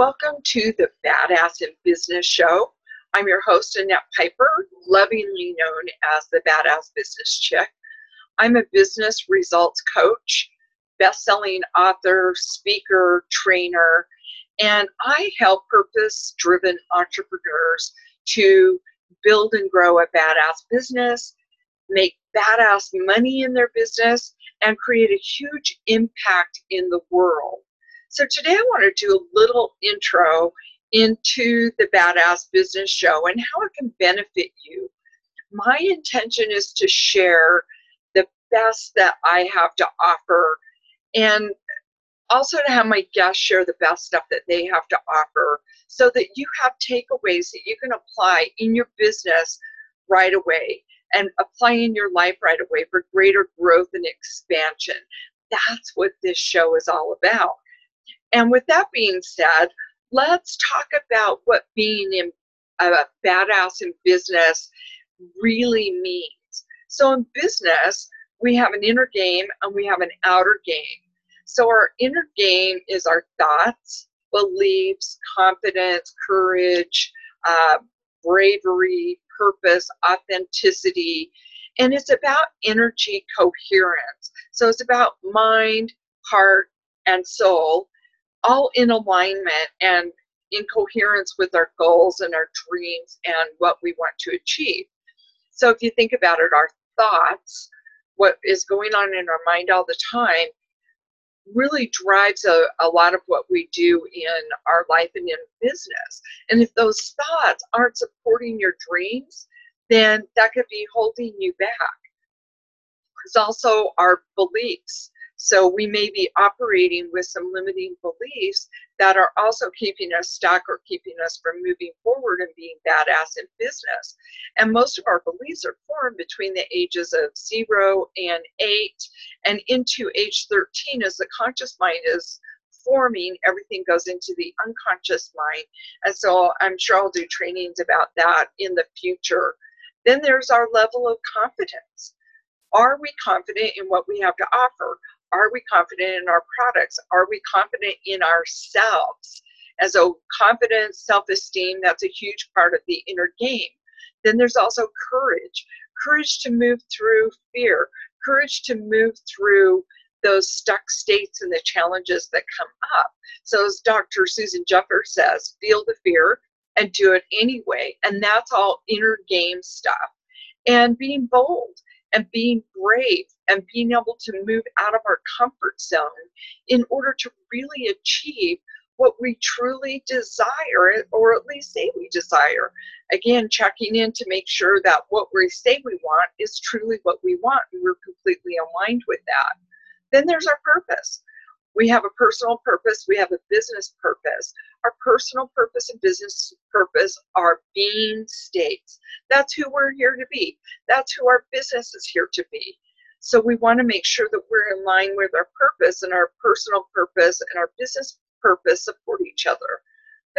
Welcome to the Badass in Business Show. I'm your host, Annette Piper, lovingly known as the Badass Business Chick. I'm a business results coach, best selling author, speaker, trainer, and I help purpose driven entrepreneurs to build and grow a badass business, make badass money in their business, and create a huge impact in the world. So today I want to do a little intro into the Badass Business Show and how it can benefit you. My intention is to share the best that I have to offer and also to have my guests share the best stuff that they have to offer so that you have takeaways that you can apply in your business right away and apply in your life right away for greater growth and expansion. That's what this show is all about. And with that being said, let's talk about what being in a badass in business really means. So in business, we have an inner game and we have an outer game. So our inner game is our thoughts, beliefs, confidence, courage, uh, bravery, purpose, authenticity, and it's about energy coherence. So it's about mind, heart, and soul all in alignment and in coherence with our goals and our dreams and what we want to achieve. So if you think about it, our thoughts, what is going on in our mind all the time, really drives a, a lot of what we do in our life and in business. And if those thoughts aren't supporting your dreams, then that could be holding you back. It's also our beliefs. So we may be operating with some limiting beliefs that are also keeping us stuck or keeping us from moving forward and being badass in business. And most of our beliefs are formed between the ages of zero and eight and into age 13 as the conscious mind is forming, everything goes into the unconscious mind. And so I'm sure I'll do trainings about that in the future. Then there's our level of confidence. Are we confident in what we have to offer? Are we confident in our products? Are we confident in ourselves? And so, confidence, self esteem, that's a huge part of the inner game. Then there's also courage courage to move through fear, courage to move through those stuck states and the challenges that come up. So, as Dr. Susan Jeffers says, feel the fear and do it anyway. And that's all inner game stuff. And being bold and being brave and being able to move out of our comfort zone in order to really achieve what we truly desire, or at least say we desire. Again, checking in to make sure that what we say we want is truly what we want, and we're completely aligned with that. Then there's our purpose. We have a personal purpose, we have a business purpose. Our personal purpose and business purpose are being states. That's who we're here to be. That's who our business is here to be. So we want to make sure that we're in line with our purpose and our personal purpose and our business purpose support each other.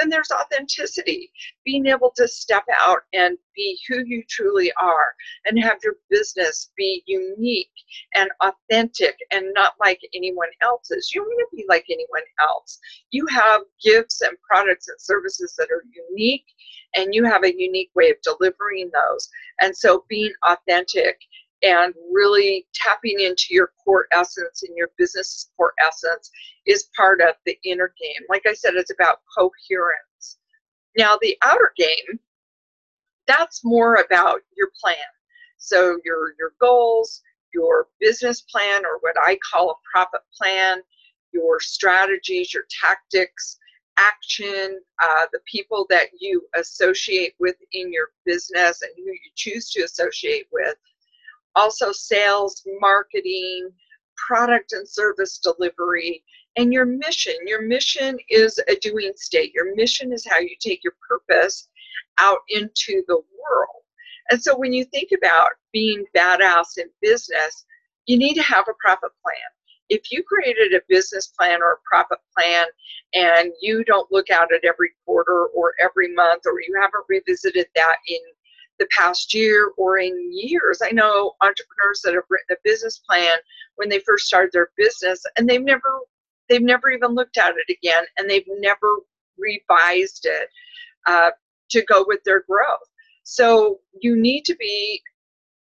Then there's authenticity, being able to step out and be who you truly are and have your business be unique and authentic and not like anyone else's. You don't want to be like anyone else. You have gifts and products and services that are unique and you have a unique way of delivering those. And so being authentic and really tapping into your core essence and your business core essence is part of the inner game. Like I said, it's about coherence. Now, the outer game, that's more about your plan. So your your goals, your business plan, or what I call a profit plan, your strategies, your tactics, action, uh, the people that you associate with in your business and who you choose to associate with, also sales, marketing, product and service delivery, and your mission. Your mission is a doing state. Your mission is how you take your purpose out into the world. And so when you think about being badass in business, you need to have a profit plan. If you created a business plan or a profit plan and you don't look out at every quarter or every month, or you haven't revisited that in the past year or in years. I know entrepreneurs that have written a business plan when they first started their business and they've never they've never even looked at it again and they've never revised it uh, to go with their growth. So you need to be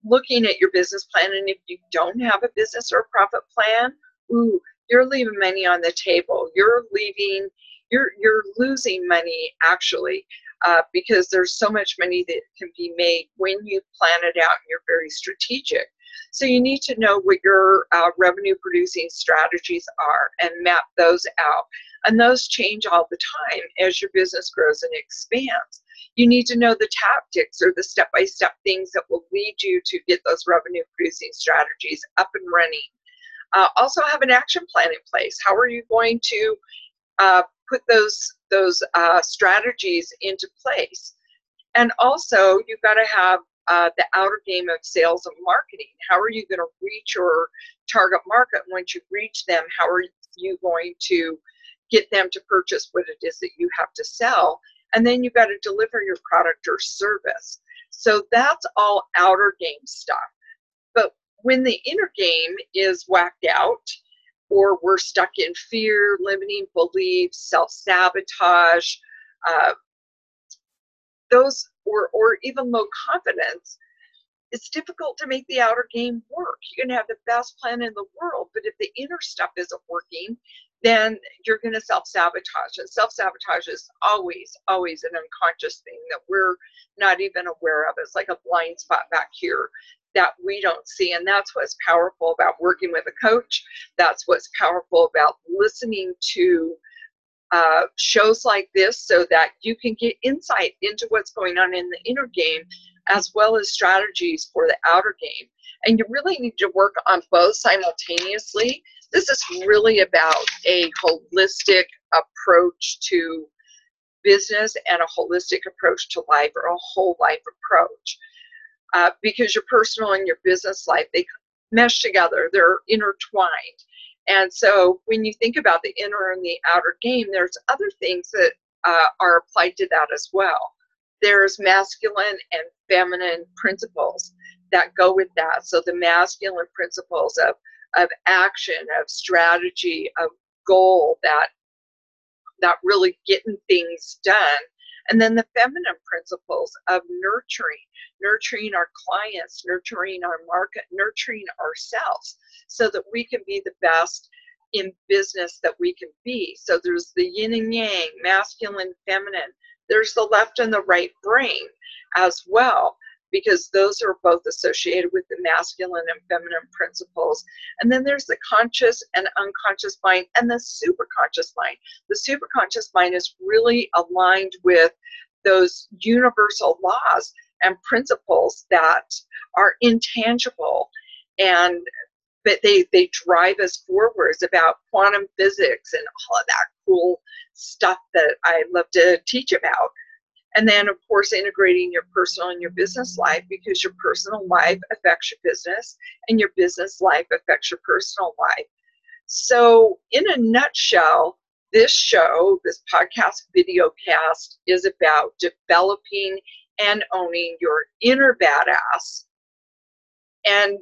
looking at your business plan. And if you don't have a business or a profit plan, ooh, you're leaving money on the table. You're leaving, you're you're losing money actually. Uh, because there's so much money that can be made when you plan it out and you're very strategic. So you need to know what your uh, revenue producing strategies are and map those out. And those change all the time as your business grows and expands. You need to know the tactics or the step by step things that will lead you to get those revenue producing strategies up and running. Uh, also, have an action plan in place. How are you going to uh, put those those uh, strategies into place? And also, you've got to have uh, the outer game of sales and marketing. How are you going to reach your target market? Once you reach them, how are you going to get them to purchase what it is that you have to sell? And then you've got to deliver your product or service. So that's all outer game stuff. But when the inner game is whacked out, or we're stuck in fear, limiting beliefs, self sabotage, uh, those or or even low confidence it's difficult to make the outer game work. You can have the best plan in the world but if the inner stuff isn't working then you're going to self-sabotage and self-sabotage is always always an unconscious thing that we're not even aware of. It's like a blind spot back here that we don't see and that's what's powerful about working with a coach that's what's powerful about listening to uh, shows like this so that you can get insight into what's going on in the inner game as well as strategies for the outer game. And you really need to work on both simultaneously. This is really about a holistic approach to business and a holistic approach to life or a whole life approach. Uh, because your personal and your business life, they mesh together, they're intertwined. And so when you think about the inner and the outer game, there's other things that uh, are applied to that as well. There's masculine and feminine principles that go with that. So the masculine principles of, of action, of strategy, of goal, that that really getting things done. And then the feminine principles of nurturing, nurturing our clients, nurturing our market, nurturing ourselves so that we can be the best in business that we can be. So there's the yin and yang, masculine, feminine. There's the left and the right brain as well, because those are both associated with the masculine and feminine principles. And then there's the conscious and unconscious mind and the superconscious mind. The superconscious mind is really aligned with those universal laws and principles that are intangible and but they they drive us forwards about quantum physics and all of that cool stuff that I love to teach about. And then, of course, integrating your personal and your business life because your personal life affects your business and your business life affects your personal life. So, in a nutshell, this show, this podcast video cast, is about developing and owning your inner badass and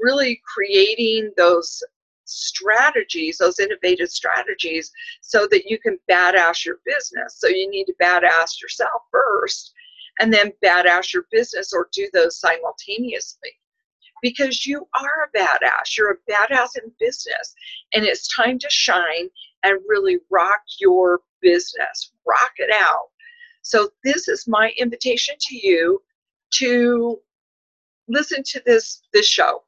really creating those strategies, those innovative strategies, so that you can badass your business. So you need to badass yourself first and then badass your business or do those simultaneously. Because you are a badass. You're a badass in business. And it's time to shine and really rock your business, rock it out. So, this is my invitation to you to listen to this, this show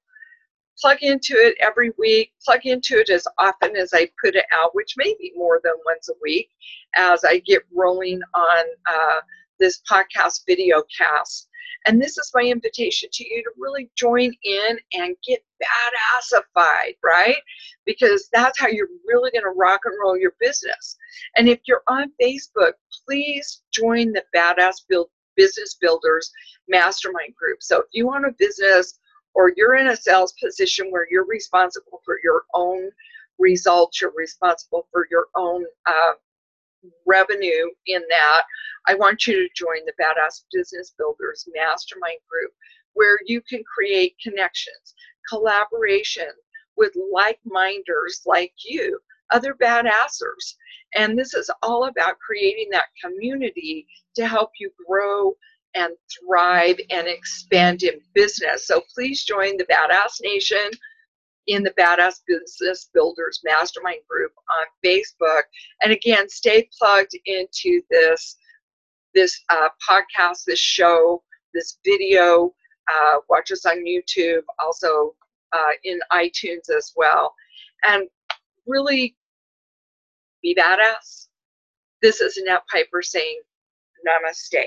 plug into it every week, plug into it as often as I put it out, which may be more than once a week as I get rolling on uh, this podcast video cast. And this is my invitation to you to really join in and get badassified, right? Because that's how you're really going to rock and roll your business. And if you're on Facebook, please join the Badass Build Business Builders Mastermind group. So if you want a business or you're in a sales position where you're responsible for your own results, you're responsible for your own uh, revenue in that, I want you to join the Badass Business Builders Mastermind Group, where you can create connections, collaboration with like minders like you other badassers. And this is all about creating that community to help you grow and thrive and expand in business. So please join the Badass Nation in the Badass Business Builders Mastermind group on Facebook. And again, stay plugged into this this uh, podcast, this show, this video. Uh, watch us on YouTube, also uh, in iTunes as well, and really be badass. This is Annette Piper saying Namaste.